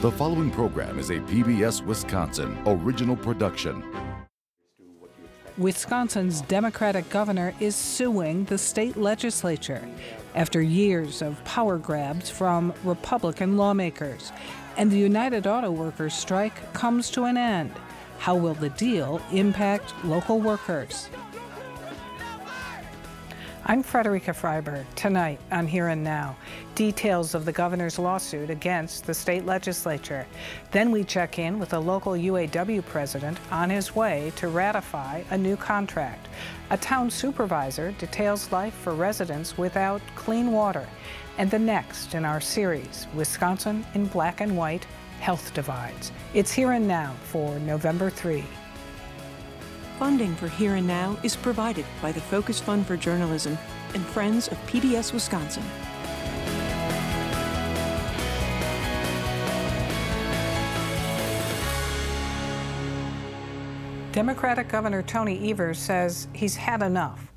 The following program is a PBS Wisconsin original production. Wisconsin's Democratic governor is suing the state legislature after years of power grabs from Republican lawmakers. And the United Auto Workers strike comes to an end. How will the deal impact local workers? I'm Frederica Freiberg. Tonight on Here and Now, details of the governor's lawsuit against the state legislature. Then we check in with a local UAW president on his way to ratify a new contract. A town supervisor details life for residents without clean water. And the next in our series, Wisconsin in Black and White Health Divides. It's Here and Now for November 3. Funding for Here and Now is provided by the Focus Fund for Journalism and Friends of PBS Wisconsin. Democratic Governor Tony Evers says he's had enough.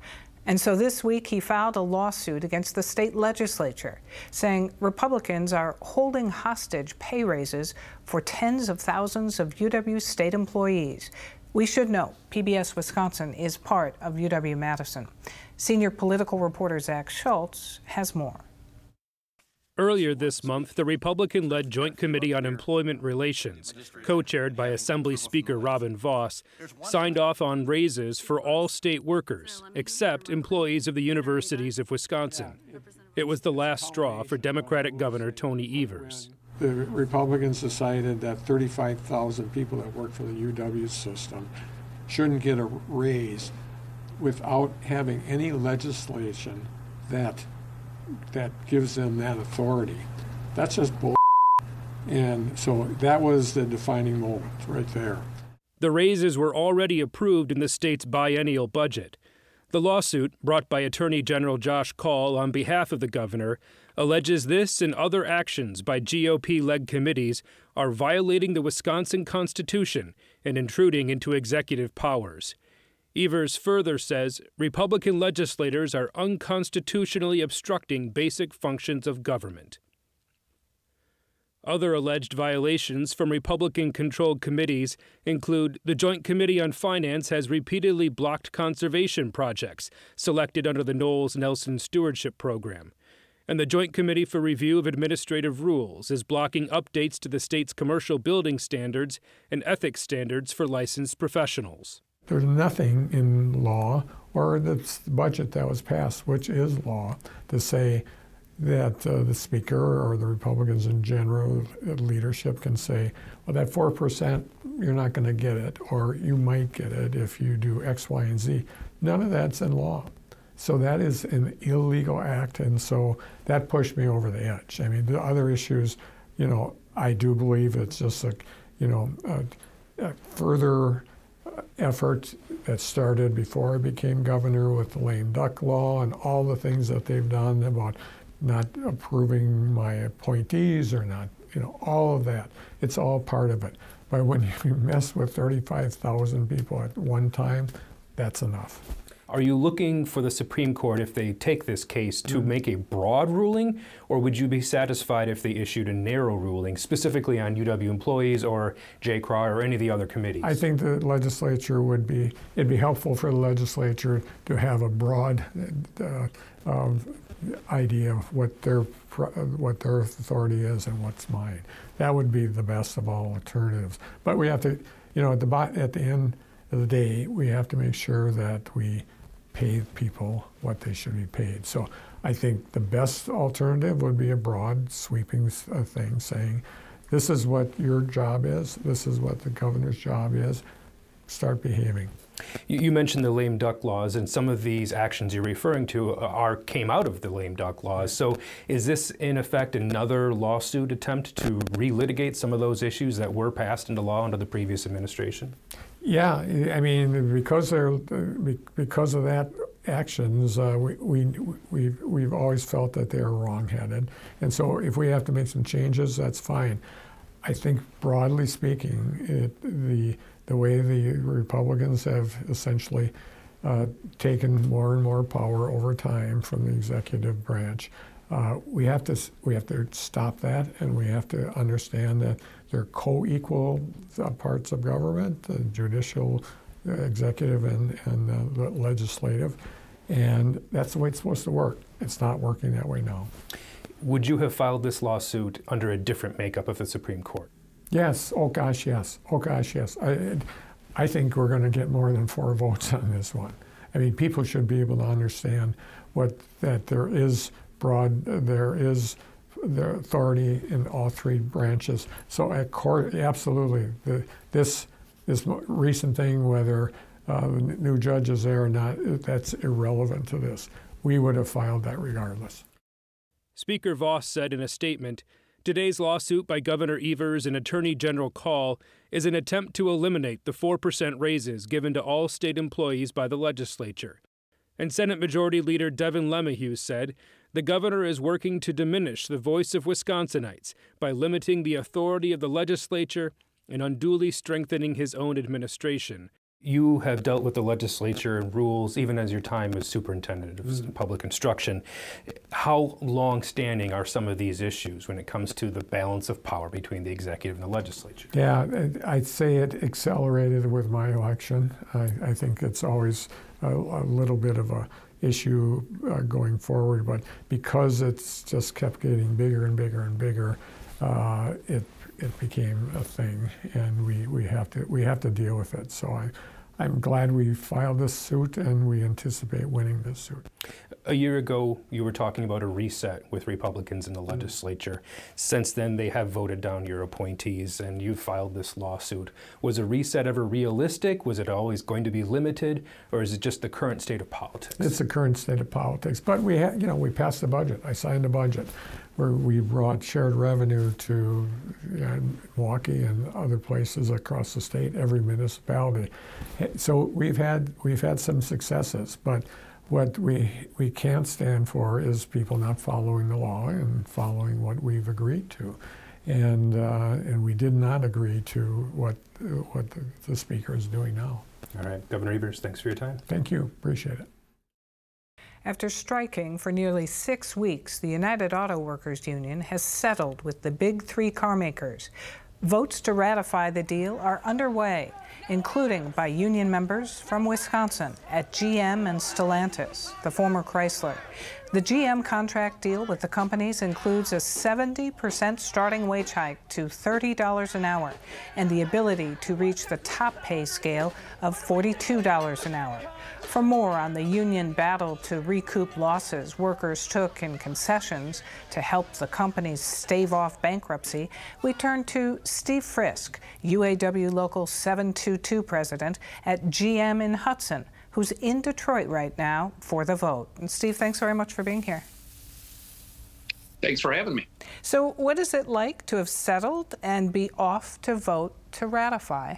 And so this week he filed a lawsuit against the state legislature, saying Republicans are holding hostage pay raises for tens of thousands of UW state employees. We should know PBS Wisconsin is part of UW Madison. Senior political reporter Zac Schultz has more. Earlier this month, the Republican led Joint Committee on Employment Relations, co chaired by Assembly Speaker Robin Vos, signed off on raises for all state workers, except employees of the universities of Wisconsin. It was the last straw for Democratic Governor Tony Evers the Republicans decided that 35,000 people that work for the UW system shouldn't get a raise without having any legislation that that gives them that authority. That's just bull. And so that was the defining moment right there. The raises were already approved in the state's biennial budget. The lawsuit, brought by Attorney General Josh Kaul on behalf of the governor, alleges this and other actions by GOP led committees are violating the Wisconsin Constitution and intruding into executive powers. Evers further says Republican legislators are unconstitutionally obstructing basic functions of government. Other alleged violations from Republican controlled committees include the Joint Committee on Finance has repeatedly blocked conservation projects selected under the Knowles Nelson Stewardship Program and the Joint Committee for Review of Administrative Rules is blocking updates to the state's commercial building standards and ethics standards for licensed professionals. There's nothing in law or the budget that was passed, which is law, to say that uh, the Speaker or the Republicans in general, leadership can say, well, that 4%, you're not going to get it, or you might get it if you do X, Y, and Z. None of that's in law. So that is an illegal act, and so that pushed me over the edge. I mean, the other issues, you know, I do believe it's just a, you know, a, a further uh, effort that started before I became governor with the lame duck law and all the things that they've done about not approving my appointees or not, you know, all of that. It's all part of it. But when you mess with 35,000 people at one time, that's enough. Are you looking for the Supreme Court, if they take this case, to mm-hmm. make a broad ruling, or would you be satisfied if they issued a narrow ruling, specifically on UW employees or JCRA or any of the other committees? I think the legislature would be, it'd be helpful for the legislature to have a broad uh, uh, idea of what their, what their authority is and what's mine. That would be the best of all alternatives. But we have to, you know, at the, at the end of the day, we have to make sure that we pay people what they should be paid. So I think the best alternative would be a broad, sweeping uh, thing saying, this is what your job is, this is what the governor's job is, start behaving. You mentioned the lame duck laws, and some of these actions you're referring to are came out of the lame duck laws. So, is this in effect another lawsuit attempt to relitigate some of those issues that were passed into law under the previous administration? Yeah, I mean, because they're, because of that actions, uh, we, we, we've, we've always felt that they're wrongheaded. And so if we have to make some changes, that's fine. I think broadly speaking, it, the, the way the Republicans have essentially uh, taken more and more power over time from the executive branch, Uh, we have to we have to stop that, and we have to understand that they're co-equal uh, parts of government: the judicial, the executive, and and the legislative, and that's the way it's supposed to work. It's not working that way now. Would you have filed this lawsuit under a different makeup of the Supreme Court? Yes. Oh gosh, yes. Oh gosh, yes. I, I think we're going to get more than four votes on this one. I mean, people should be able to understand what that there is broad, there is the authority in all three branches. So at court, absolutely, the, this this recent thing, whether uh, new judges there or not, that's irrelevant to this. We would have filed that regardless. Speaker Vos said in a statement Today's lawsuit by Governor Evers and Attorney General Kaul is an attempt to eliminate the 4% raises given to all state employees by the legislature. And Senate Majority Leader Devin LeMahieu said the governor is working to diminish the voice of Wisconsinites by limiting the authority of the legislature and unduly strengthening his own administration, you have dealt with the legislature and rules even as your time as superintendent of mm-hmm. public instruction. How long standing are some of these issues when it comes to the balance of power between the executive and the legislature? Yeah, I'd say it accelerated with my election. I, I think it's always a, a, little bit of a issue uh, going forward, but because it's just kept getting bigger and bigger and bigger, uh, it it became a thing, and we, we have to we have to deal with it. So I, I'm glad we filed this suit, and we anticipate winning this suit. A year ago, you were talking about a reset with Republicans in the mm. legislature. Since then, they have voted down your appointees, and you've filed this lawsuit. Was a reset ever realistic? Was it always going to be limited, or is it just the current state of politics? It's the current state of politics. But we, ha- you know, we passed the budget. I signed the budget where we brought shared revenue to know, Milwaukee and other places across the state, every municipality. So we've had we've had some successes, but what we we can't stand for is people not following the law and following what we've agreed to, and uh, and we did not agree to what what the, the speaker is doing now. All right, Governor Evers, thanks for your time. Thank you, appreciate it. After striking for nearly six weeks, the United Auto Workers Union has settled with the big three carmakers. Votes to ratify the deal are underway, including by union members from Wisconsin at GM and Stellantis, the former Chrysler. The GM contract deal with the companies includes a 70% starting wage hike to $30 an hour and the ability to reach the top pay scale of $42 an hour. For more on the union battle to recoup losses workers took in concessions to help the companies stave off bankruptcy, we turn to Steve Frisque, UAW Local 722 president at GM in Hudson who's in Detroit right now for the vote. And Steve, thanks very much for being here. Thanks for having me. So, what is it like to have settled and be off to vote to ratify?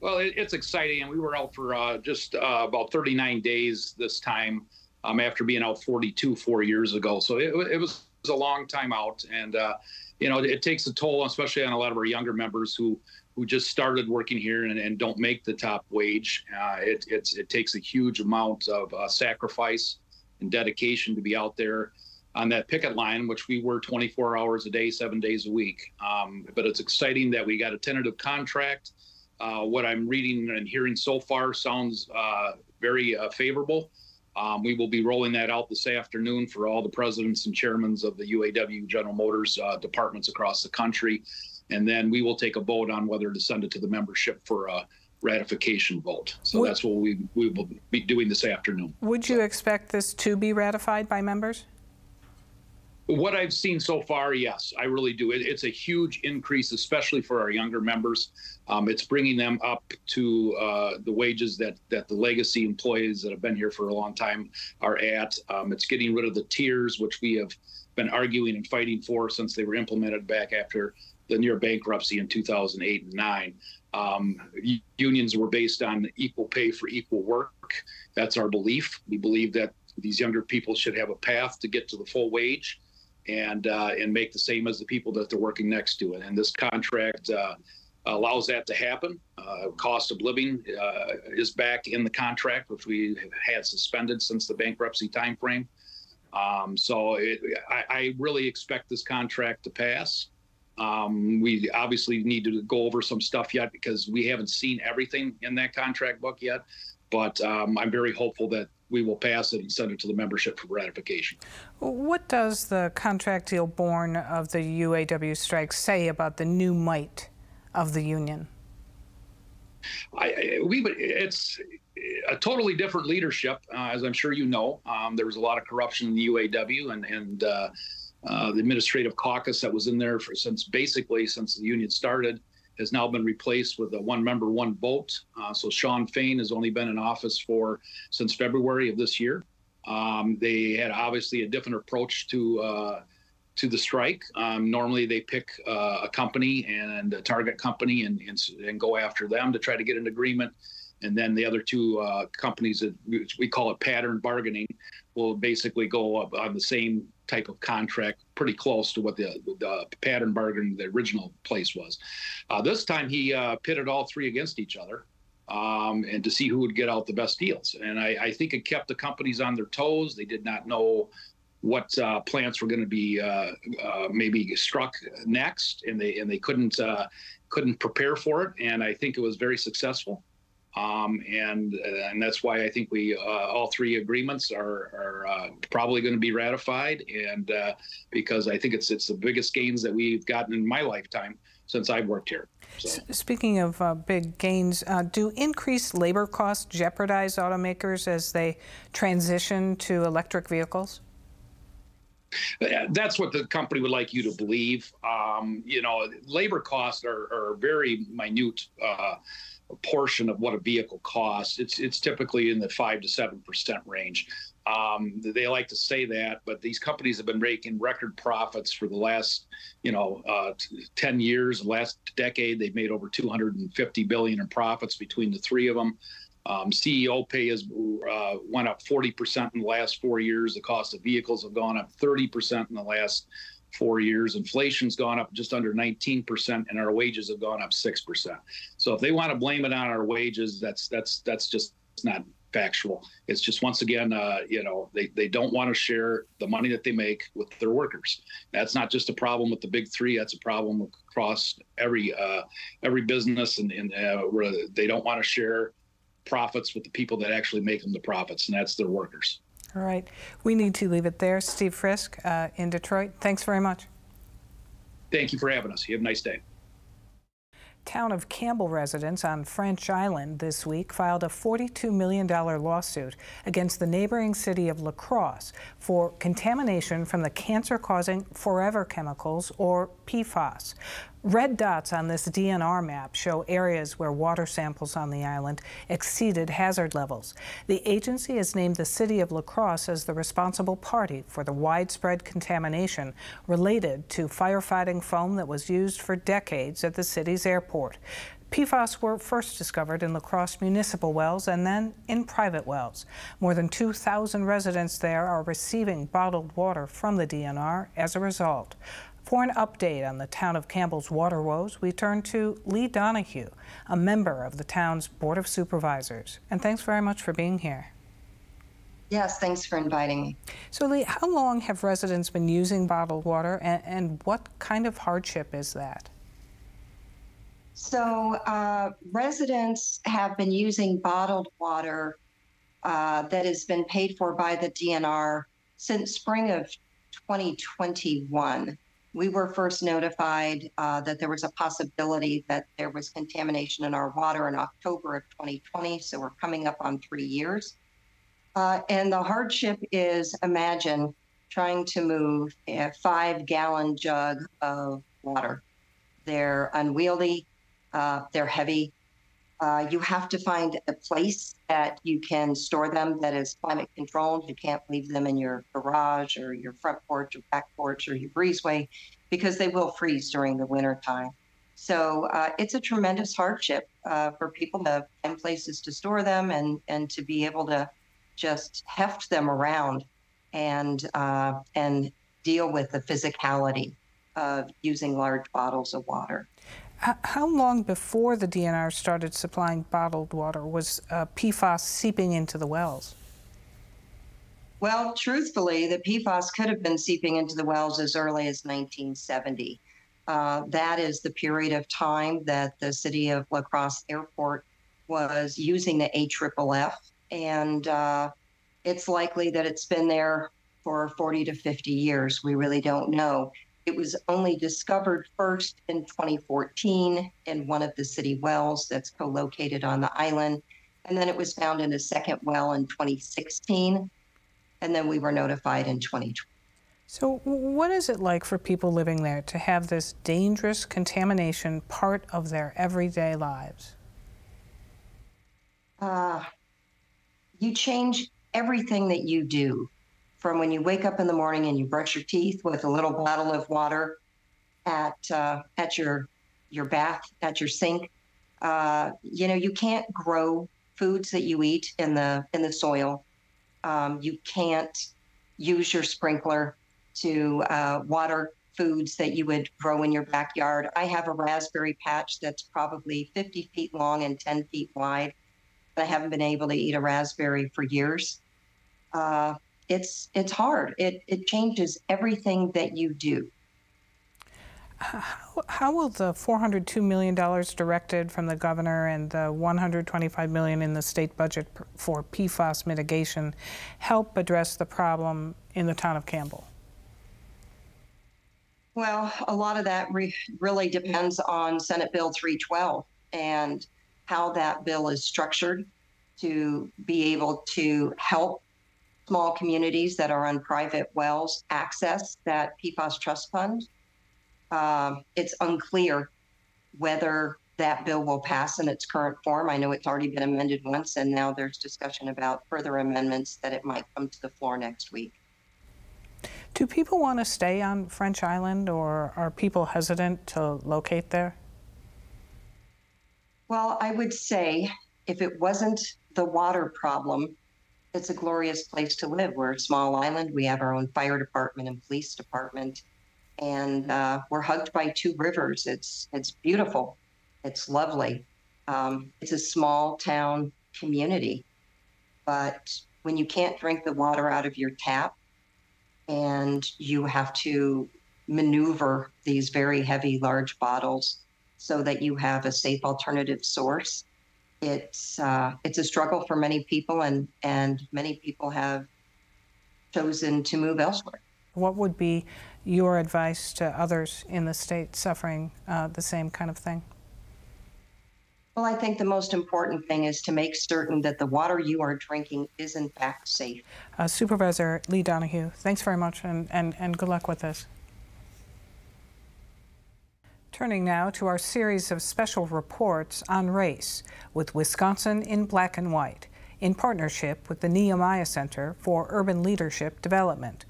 Well, it, it's exciting, and we were out for uh, just uh, about 39 days this time um, after being out 42 four years ago. So it, it was a long time out, and uh, you know it takes a toll, especially on a lot of our younger members who who just started working here and, and don't make the top wage. Uh, it, it takes a huge amount of uh, sacrifice and dedication to be out there on that picket line, which we were 24 hours a day, seven days a week. Um, but it's exciting that we got a tentative contract. Uh, what I'm reading and hearing so far sounds uh, very uh, favorable. Um, we will be rolling that out this afternoon for all the presidents and chairmen of the UAW General Motors uh, departments across the country and then we will take a vote on whether to send it to the membership for a ratification vote. So would, that's what we, we will be doing this afternoon. Would you expect this to be ratified by members? What I've seen so far, yes, I really do. It, it's a huge increase, especially for our younger members. Um, it's bringing them up to uh, the wages that that the legacy employees that have been here for a long time are at. Um, it's getting rid of the tiers, which we have been arguing and fighting for since they were implemented back after the near bankruptcy in 2008 and 9. Um, unions were based on equal pay for equal work. That's our belief. We believe that these younger people should have a path to get to the full wage and uh, and make the same as the people that they're working next to. And this contract uh, allows that to happen. Uh, cost of living uh, is back in the contract, which we had suspended since the bankruptcy timeframe. Um, so it, I, I, really expect this contract to pass. Um, we obviously need to go over some stuff yet because we haven't seen everything in that contract book yet. But um, I'm very hopeful that we will pass it and send it to the membership for ratification. What does the contract deal born of the UAW strike say about the new might of the union? I, we it's a totally different leadership, uh, as I'm sure you know. Um, there was a lot of corruption in the UAW and and uh, uh, the administrative caucus that was in there for since basically since the union started has now been replaced with a one member, one vote. Uh, so Shawn Fain has only been in office for since February of this year. Um, they had obviously a different approach to uh, to the strike. Um, normally, they pick uh, a company and a target company and, and, and go after them to try to get an agreement. And then the other two uh, companies that we call it pattern bargaining will basically go on the same type of contract, pretty close to what the, the pattern bargaining the original place was. Uh, this time he uh, pitted all three against each other. Um, and to see who would get out the best deals. And I, I, think it kept the companies on their toes. They did not know what uh, plants were going to be uh, uh, maybe struck next, and they and they couldn't uh, couldn't prepare for it. And I think it was very successful. Um, and and that's why I think we uh, all three agreements are are uh, probably going to be ratified, and because I think it's it's the biggest gains that we've gotten in my lifetime since I've worked here. So. Speaking of uh, big gains, uh, do increased labor costs jeopardize automakers as they transition to electric vehicles? That's what the company would like you to believe. Um, you know, labor costs are, are very minute uh, portion of what a vehicle costs. It's it's typically in the five to seven percent range. Um, they like to say that, but these companies have been making record profits for the last, you know, uh, t- ten years. Last decade, they've made over 250 billion in profits between the three of them. Um, CEO pay has uh, went up 40% in the last four years. The cost of vehicles have gone up 30% in the last four years. Inflation's gone up just under 19%, and our wages have gone up 6%. So if they want to blame it on our wages, that's that's that's just not factual. It's just once again, uh, you know, they, they don't want to share the money that they make with their workers. That's not just a problem with the big three. That's a problem across every uh, every business, and, and uh, they don't want to share profits with the people that actually make them the profits, and that's their workers. All right. We need to leave it there. Steve Frisque uh, in Detroit, thanks very much. Thank you for having us. You have a nice day. Town of Campbell residents on French Island this week filed a $42 million lawsuit against the neighboring city of La Crosse for contamination from the cancer causing forever chemicals, or PFAS. Red dots on this DNR map show areas where water samples on the island exceeded hazard levels. The agency has named the city of La Crosse as the responsible party for the widespread contamination related to firefighting foam that was used for decades at the city's airport. PFAS were first discovered in La Crosse municipal wells and then in private wells. More than 2,000 residents there are receiving bottled water from the DNR as a result. For an update on the town of Campbell's water woes, we turn to Lee Donahue, a member of the town's Board of Supervisors. And thanks very much for being here. Yes, thanks for inviting me. So, Lee, how long have residents been using bottled water, and, and what kind of hardship is that? So, uh, residents have been using bottled water uh, that has been paid for by the DNR since spring of 2021 we were first notified uh, that there was a possibility that there was contamination in our water in October of 2020. So we're coming up on three years. Uh, and the hardship is imagine trying to move a five gallon jug of water. They're unwieldy, uh, they're heavy. Uh, you have to find a place that you can store them that is climate controlled. You can't leave them in your garage or your front porch or back porch or your breezeway because they will freeze during the winter time. So uh, it's a tremendous hardship uh, for people to find places to store them and, and to be able to just heft them around and uh, and deal with the physicality of using large bottles of water. How long before the DNR started supplying bottled water was uh, PFAS seeping into the wells? Well, truthfully, the PFAS could have been seeping into the wells as early as 1970. Uh, that is the period of time that the city of La Crosse Airport was using the AFFF, and uh, it's likely that it's been there for 40 to 50 years. We really don't know. It was only discovered first in 2014 in one of the city wells that's co located on the island. And then it was found in a second well in 2016. And then we were notified in 2020. So, what is it like for people living there to have this dangerous contamination part of their everyday lives? Uh, you change everything that you do from when you wake up in the morning and you brush your teeth with a little bottle of water at uh, at your your bath at your sink. Uh, you know, you can't grow foods that you eat in the in the soil. Um, you can't use your sprinkler to uh, water foods that you would grow in your backyard. I have a raspberry patch that's probably 50 feet long and 10 feet wide. I haven't been able to eat a raspberry for years. Uh, it's it's hard. It it changes everything that you do. How, how will the $402 million directed from the governor and the 125 million in the state budget for PFAS mitigation help address the problem in the town of Campbell? Well, a lot of that re- really depends on Senate Bill 312 and how that bill is structured to be able to help small communities that are on private wells access that PFAS trust fund. Um, it's unclear whether that bill will pass in its current form. I know it's already been amended once, and now there's discussion about further amendments that it might come to the floor next week. Do people want to stay on French Island, or are people hesitant to locate there? Well, I would say if it wasn't the water problem, it's a glorious place to live. We're a small island. We have our own fire department and police department, and uh, we're hugged by two rivers. It's it's beautiful. It's lovely. Um, it's a small town community, but when you can't drink the water out of your tap, and you have to maneuver these very heavy, large bottles so that you have a safe alternative source it's uh, it's a struggle for many people, and and many people have chosen to move elsewhere. What would be your advice to others in the state suffering uh, the same kind of thing? Well, I think the most important thing is to make certain that the water you are drinking is in fact safe. Uh, Supervisor Lee Donahue, thanks very much and, and, and good luck with this. Turning now to our series of special reports on race with Wisconsin in Black and White, in partnership with the Nehemiah Center for Urban Leadership Development.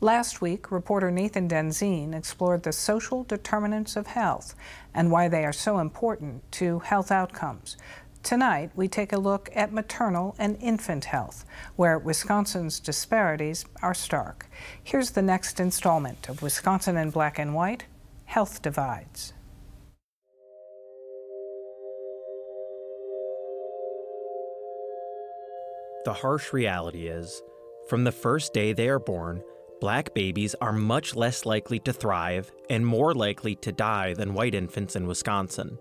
Last week, reporter Nathan Denzine explored the social determinants of health and why they are so important to health outcomes. Tonight, we take a look at maternal and infant health, where Wisconsin's disparities are stark. Here's the next installment of Wisconsin in Black and White health divides. The harsh reality is, from the first day they are born, black babies are much less likely to thrive and more likely to die than white infants in Wisconsin.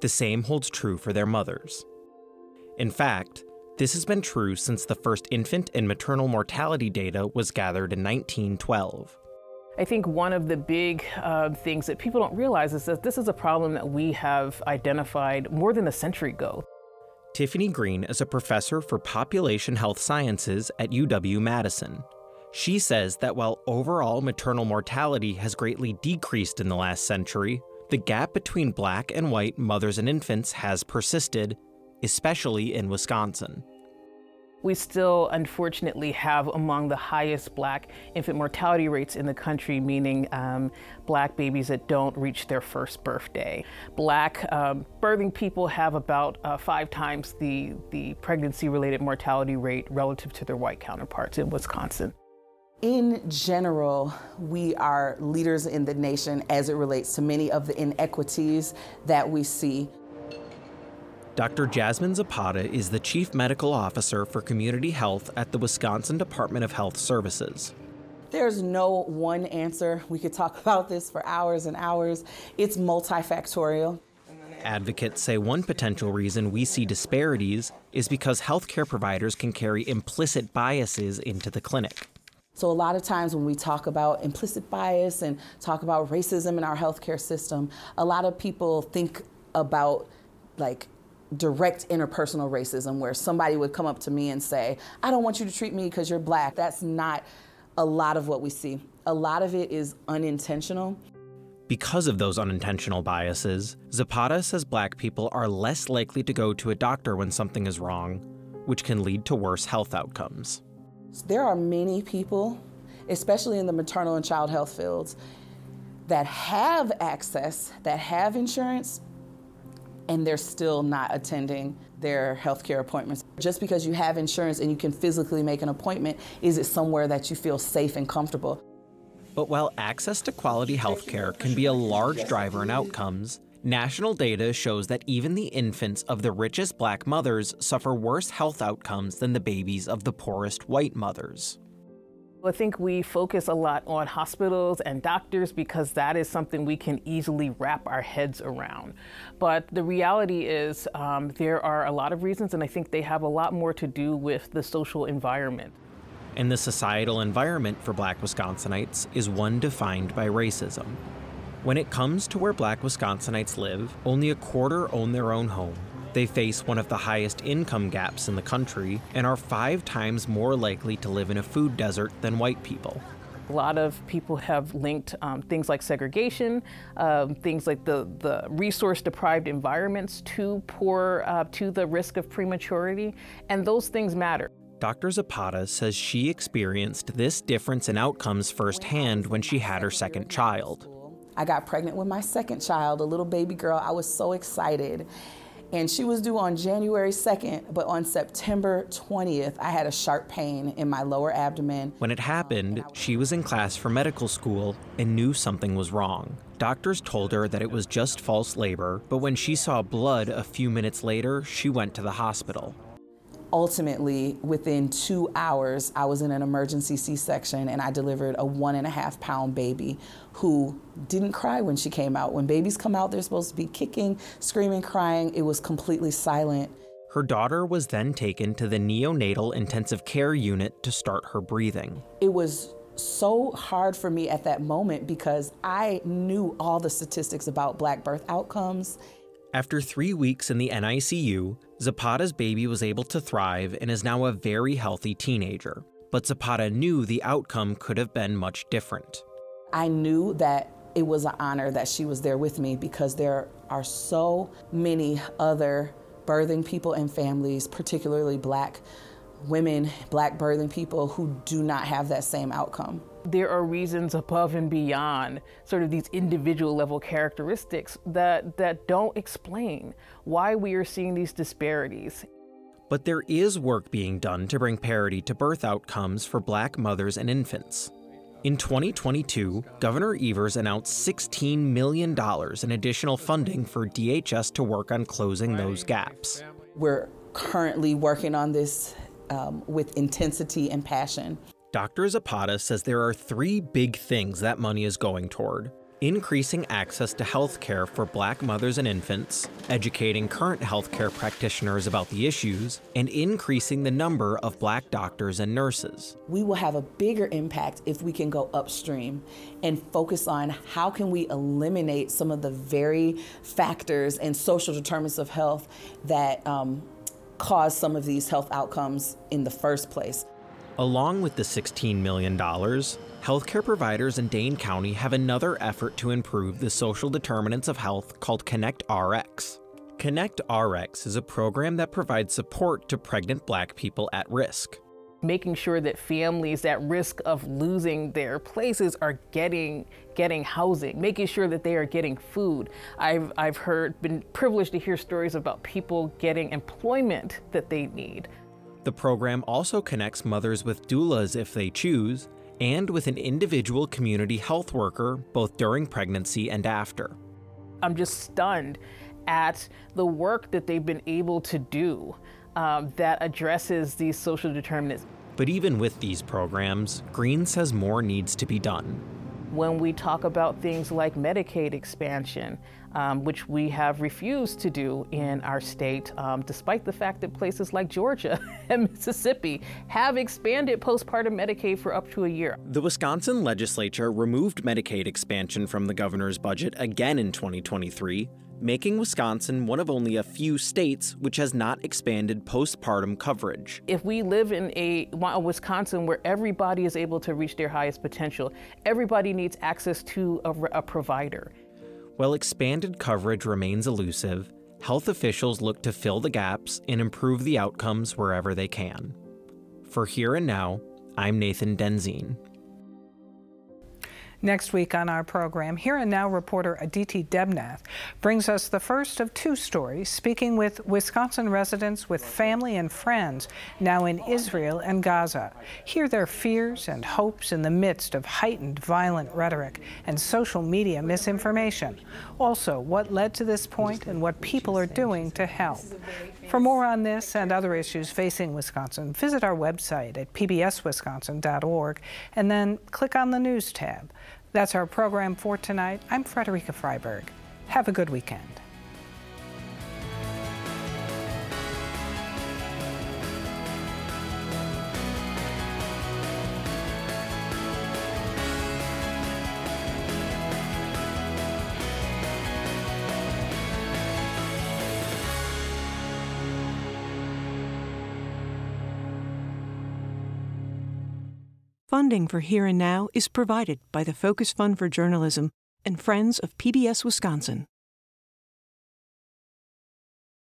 The same holds true for their mothers. In fact, this has been true since the first infant and maternal mortality data was gathered in 1912. I think one of the big uh, things that people don't realize is that this is a problem that we have identified more than a century ago. Tiffany Green is a professor for population health sciences at UW Madison. She says that while overall maternal mortality has greatly decreased in the last century, the gap between black and white mothers and infants has persisted, especially in Wisconsin. We still, unfortunately, have among the highest black infant mortality rates in the country, meaning um, black babies that don't reach their first birthday. Black um, birthing people have about uh, five times the, the pregnancy related mortality rate relative to their white counterparts in Wisconsin. In general, we are leaders in the nation as it relates to many of the inequities that we see Dr. Jasmine Zapata is the Chief Medical Officer for Community Health at the Wisconsin Department of Health Services. There's no one answer. We could talk about this for hours and hours. It's multifactorial. Advocates say one potential reason we see disparities is because healthcare providers can carry implicit biases into the clinic. So, a lot of times when we talk about implicit bias and talk about racism in our healthcare system, a lot of people think about like direct interpersonal racism where somebody would come up to me and say, I don't want you to treat me because you're black. That's not a lot of what we see. A lot of it is unintentional. Because of those unintentional biases, Zapata says black people are less likely to go to a doctor when something is wrong, which can lead to worse health outcomes. There are many people, especially in the maternal and child health fields, that have access, that have insurance, and they're still not attending their healthcare appointments. Just because you have insurance and you can physically make an appointment, is it somewhere that you feel safe and comfortable? But while access to quality healthcare can be a large driver in outcomes, national data shows that even the infants of the richest black mothers suffer worse health outcomes than the babies of the poorest white mothers. I think we focus a lot on hospitals and doctors because that is something we can easily wrap our heads around. But the reality is, um, there are a lot of reasons, and I think they have a lot more to do with the social environment. And the societal environment for black Wisconsinites is one defined by racism. When it comes to where black Wisconsinites live, only a quarter own their own home. They face one of the highest income gaps in the country and are five times more likely to live in a food desert than white people. A lot of people have linked um, things like segregation, um, things like the, the resource deprived environments to poor, uh, to the risk of prematurity, and those things matter. Dr. Zapata says she experienced this difference in outcomes firsthand when she had her second child. I got pregnant with my second child, a little baby girl. I was so excited. And she was due on January 2nd, but on September 20th, I had a sharp pain in my lower abdomen. When it happened, she was in class for medical school and knew something was wrong. Doctors told her that it was just false labor, but when she saw blood a few minutes later, she went to the hospital ultimately, within two hours, I was in an emergency C section and I delivered a one and a half pound baby who didn't cry when she came out. When babies come out, they're supposed to be kicking, screaming, crying. It was completely silent. Her daughter was then taken to the neonatal intensive care unit to start her breathing. It was so hard for me at that moment because I knew all the statistics about black birth outcomes after three weeks in the NICU, Zapata's baby was able to thrive and is now a very healthy teenager. But Zapata knew the outcome could have been much different. I knew that it was an honor that she was there with me because there are so many other birthing people and families, particularly black women, black birthing people, who do not have that same outcome there are reasons above and beyond sort of these individual level characteristics that, that don't explain why we are seeing these disparities. But there is work being done to bring parity to birth outcomes for black mothers and infants. In 2022, Governor Evers announced $16 million in additional funding for DHS to work on closing those gaps. We're currently working on this um, with intensity and passion. Dr. Zapata says there are three big things that money is going toward increasing access to health care for black mothers and infants, educating current healthcare practitioners about the issues, and increasing the number of black doctors and nurses. We will have a bigger impact if we can go upstream and focus on how can we eliminate some of the very factors and social determinants of health that um, cause some of these health outcomes in the first place. Along with the $16 million, healthcare providers in Dane County have another effort to improve the social determinants of health called Connect RX. Connect RX is a program that provides support to pregnant black people at risk. Making sure that families at risk of losing their places are getting getting housing, making sure that they are getting food. I've I've heard been privileged to hear stories about people getting employment that they need. The program also connects mothers with doulas if they choose, and with an individual community health worker both during pregnancy and after. I'm just stunned at the work that they've been able to do um, that addresses these social determinants. But even with these programs, Green says more needs to be done. When we talk about things like Medicaid expansion, um, which we have refused to do in our state, um, despite the fact that places like Georgia and Mississippi have expanded postpartum Medicaid for up to a year. The Wisconsin legislature removed Medicaid expansion from the governor's budget again in 2023, making Wisconsin one of only a few states which has not expanded postpartum coverage. If we live in a, a, Wisconsin where everybody is able to reach their highest potential, everybody needs access to a, a provider. While expanded coverage remains elusive, health officials look to fill the gaps and improve the outcomes wherever they can. For Here and Now, I'm Nathan Denzine. Next week on our program, Here and Now reporter Aditi Debnath brings us the first of two stories, speaking with Wisconsin residents with family and friends now in Israel and Gaza. Hear their fears and hopes in the midst of heightened violent rhetoric and social media misinformation. Also, what led to this point and what people are doing to help. For more on this and other issues facing Wisconsin, visit our website at pbswisconsin.org and then click on the News tab. That's our program for tonight. I'm Frederica Freiberg. Have a good weekend. Funding for Here and Now is provided by the Focus Fund for Journalism and Friends of PBS Wisconsin.